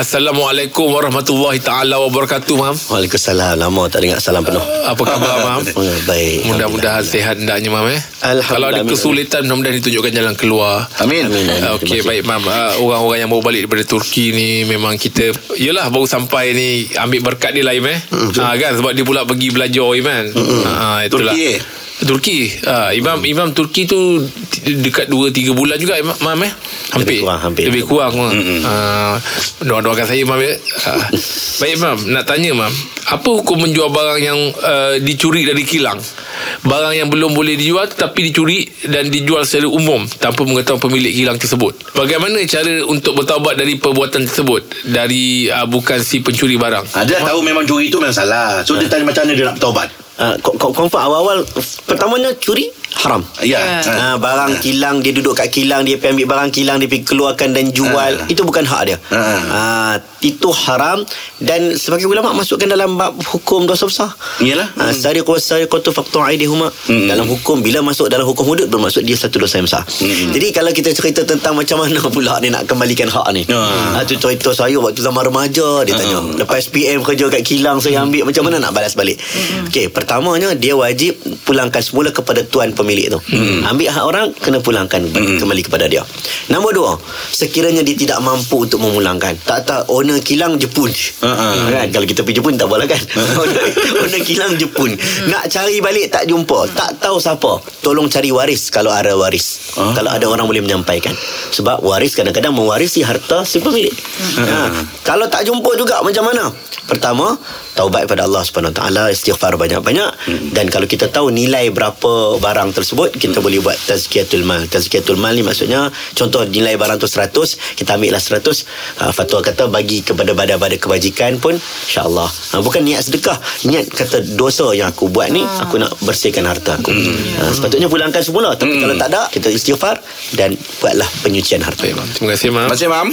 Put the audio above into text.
Assalamualaikum warahmatullahi taala wabarakatuh, Mam. Waalaikumsalam. Lama tak dengar salam penuh. Apa khabar, Mam? Baik. Mudah-mudahan sihat hendaknya, Mam eh. Alhamdulillah, Kalau ada kesulitan mudah-mudahan ditunjukkan jalan keluar. Amin. Amin. amin. Ah, Okey baik mam Ah, Orang-orang yang baru balik daripada Turki ni Memang kita Yelah baru sampai ni Ambil berkat dia lah Im eh ha, kan Sebab dia pula pergi belajar Im kan ha, Itulah Turki, eh? Turki ha, Imam Imam Turki tu de- Dekat 2-3 bulan juga Imam mam, eh? Hampir. Lebih kurang, hampir. Lebih kurang ha, Doa-doakan saya mam ya. Ha. Baik mam Nak tanya mam Apa hukum menjual barang yang uh, Dicuri dari kilang Barang yang belum boleh dijual Tapi dicuri Dan dijual secara umum Tanpa mengetahui pemilik kilang tersebut. Bagaimana cara Untuk bertaubat dari perbuatan tersebut? Dari uh, Bukan si pencuri barang? Ha, dia dah tahu memang curi itu memang salah. So dia tanya macam mana dia nak bertaubat. Ko- confirm awal-awal pertamanya curi haram. Ya. Ah, barang kilang dia duduk kat kilang dia pergi ambil barang kilang dia pergi keluarkan dan jual Ah. itu bukan hak dia. Ah. Ah, itu haram dan sebagai ulama masukkan dalam bab hukum dosa besar. Iyalah. Ah, sari kuat sari kuat faktor aidihuma Hmm. dalam hukum bila masuk dalam hukum hudud bermaksud dia satu dosa yang besar. Hmm. Jadi kalau kita cerita tentang macam mana pula dia nak kembalikan hak ni. Ah. Ah, tu cerita saya waktu zaman remaja dia tanya. Lepas PM kerja kat kilang saya ambil macam mana nak balas balik. Okey, pertamanya dia wajib pulangkan semula kepada tuan pemilik tu. Ambil hak orang kena pulangkan kembali kepada dia. Nombor dua, sekiranya dia tidak mampu untuk memulangkan. Tak tak owner kilang Jepun. Ha-ha. Kan kalau kita pergi Jepun tak boleh kan. owner, owner kilang Jepun. Nak cari balik tak jumpa, tak tahu siapa. Tolong cari waris kalau ada waris. Ah. Kalau ada orang boleh menyampaikan. Sebab waris kadang-kadang mewarisi harta si pemilik. Ha. Kalau tak jumpa juga macam mana? Pertama, taubat kepada Allah Subhanahu Taala, istighfar banyak-banyak dan kalau kita tahu nilai berapa barang tersebut, kita boleh buat tazkiyatul mal. Tazkiyatul mal ni maksudnya contoh nilai barang tu 100, kita ambil lah 100, uh, fatwa kata bagi kepada badan-badan kebajikan pun insya-Allah. Ha, bukan niat sedekah, niat kata dosa yang aku buat ni aku nak bersihkan harta aku. Ha, sepatutnya pulangkan semula tapi kalau tak ada kita istighfar dan buatlah penyucian harta. Terima kasih mam Terima kasih, Mam.